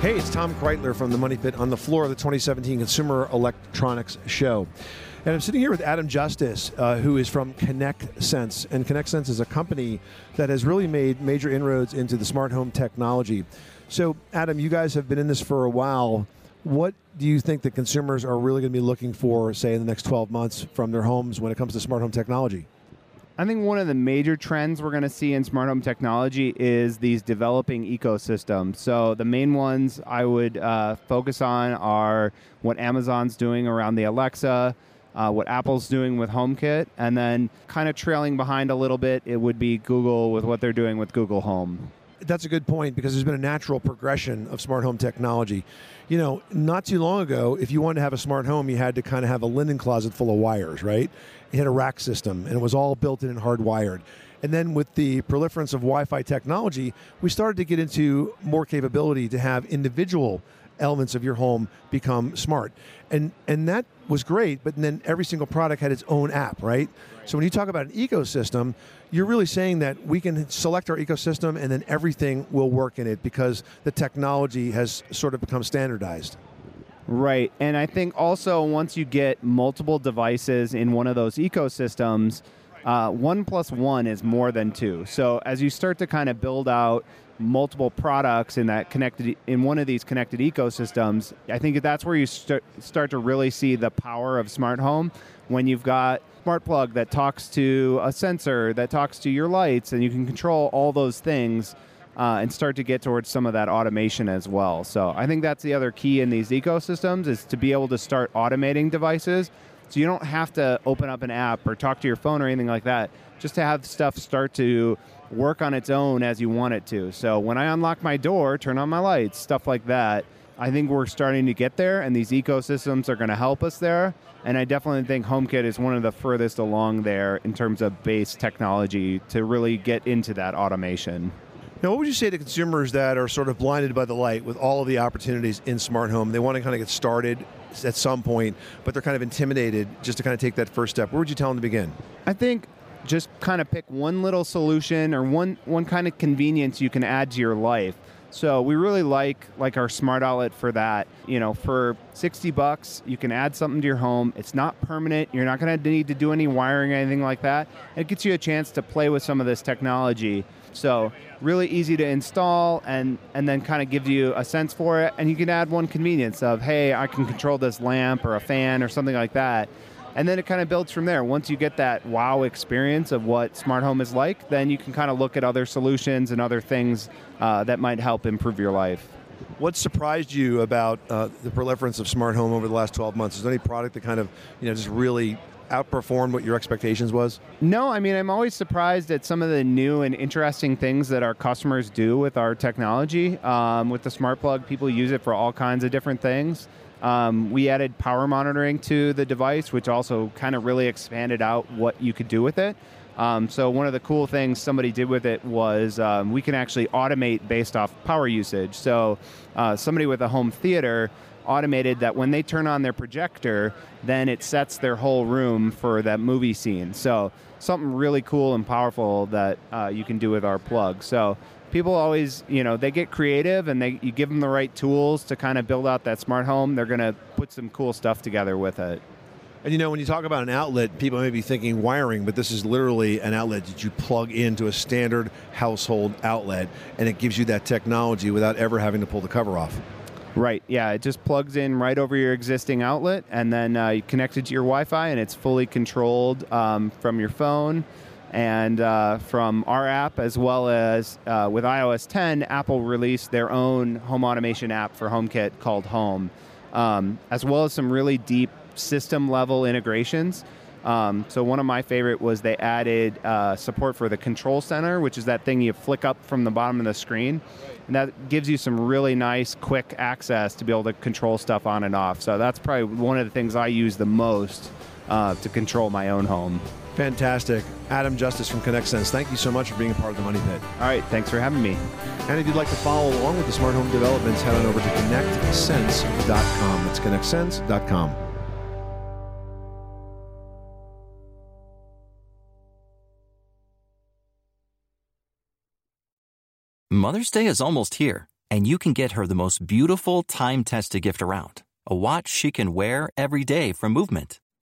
Hey, it's Tom Kraeutler from the Money Pit on the floor of the 2017 Consumer Electronics Show. And I'm sitting here with Adam Justice, uh, who is from ConnectSense. And ConnectSense is a company that has really made major inroads into the smart home technology. So, Adam, you guys have been in this for a while. What do you think that consumers are really going to be looking for, say, in the next 12 months from their homes when it comes to smart home technology? I think one of the major trends we're going to see in smart home technology is these developing ecosystems. So, the main ones I would uh, focus on are what Amazon's doing around the Alexa, uh, what Apple's doing with HomeKit, and then kind of trailing behind a little bit, it would be Google with what they're doing with Google Home. That's a good point because there's been a natural progression of smart home technology. You know, not too long ago, if you wanted to have a smart home, you had to kind of have a linen closet full of wires, right? It had a rack system and it was all built in and hardwired. And then with the proliferance of Wi Fi technology, we started to get into more capability to have individual elements of your home become smart. And and that was great, but then every single product had its own app, right? So when you talk about an ecosystem, you're really saying that we can select our ecosystem and then everything will work in it because the technology has sort of become standardized. Right. And I think also once you get multiple devices in one of those ecosystems, uh, one plus one is more than two. So as you start to kind of build out multiple products in that connected in one of these connected ecosystems, I think that's where you start start to really see the power of smart home when you've got smart plug that talks to a sensor that talks to your lights and you can control all those things uh, and start to get towards some of that automation as well. So I think that's the other key in these ecosystems is to be able to start automating devices so you don't have to open up an app or talk to your phone or anything like that. Just to have stuff start to work on its own as you want it to. So when I unlock my door, turn on my lights, stuff like that. I think we're starting to get there, and these ecosystems are going to help us there. And I definitely think HomeKit is one of the furthest along there in terms of base technology to really get into that automation. Now, what would you say to consumers that are sort of blinded by the light with all of the opportunities in smart home? They want to kind of get started at some point, but they're kind of intimidated just to kind of take that first step. Where would you tell them to begin? I think just kind of pick one little solution or one one kind of convenience you can add to your life. So we really like like our smart outlet for that. You know, for 60 bucks, you can add something to your home. It's not permanent. You're not going to need to do any wiring or anything like that. It gets you a chance to play with some of this technology so really easy to install and, and then kind of gives you a sense for it. And you can add one convenience of, hey, I can control this lamp or a fan or something like that. And then it kind of builds from there. Once you get that wow experience of what smart home is like, then you can kind of look at other solutions and other things uh, that might help improve your life. What surprised you about uh, the proliferance of smart home over the last 12 months? Is there any product that kind of, you know, just really outperformed what your expectations was? No, I mean, I'm always surprised at some of the new and interesting things that our customers do with our technology. Um, with the smart plug, people use it for all kinds of different things. Um, we added power monitoring to the device, which also kind of really expanded out what you could do with it. Um, so one of the cool things somebody did with it was um, we can actually automate based off power usage. So uh, somebody with a home theater automated that when they turn on their projector, then it sets their whole room for that movie scene. So something really cool and powerful that uh, you can do with our plug. So people always, you know, they get creative and they you give them the right tools to kind of build out that smart home. They're going to put some cool stuff together with it. And you know, when you talk about an outlet, people may be thinking wiring, but this is literally an outlet that you plug into a standard household outlet, and it gives you that technology without ever having to pull the cover off. Right. Yeah. It just plugs in right over your existing outlet, and then uh, you connect it to your Wi-Fi, and it's fully controlled um, from your phone and uh, from our app, as well as uh, with iOS 10, Apple released their own home automation app for HomeKit called Home, um, as well as some really deep system level integrations. Um, so one of my favorite was they added uh, support for the control center, which is that thing you flick up from the bottom of the screen, and that gives you some really nice, quick access to be able to control stuff on and off. So that's probably one of the things I use the most uh, to control my own home. Fantastic. Adam Justice from ConnectSense, thank you so much for being a part of the Money Pit. All right, thanks for having me. And if you'd like to follow along with the smart home developments, head on over to connectsense.com. That's connectsense.com. Mother's Day is almost here, and you can get her the most beautiful time tested gift around a watch she can wear every day from Movement.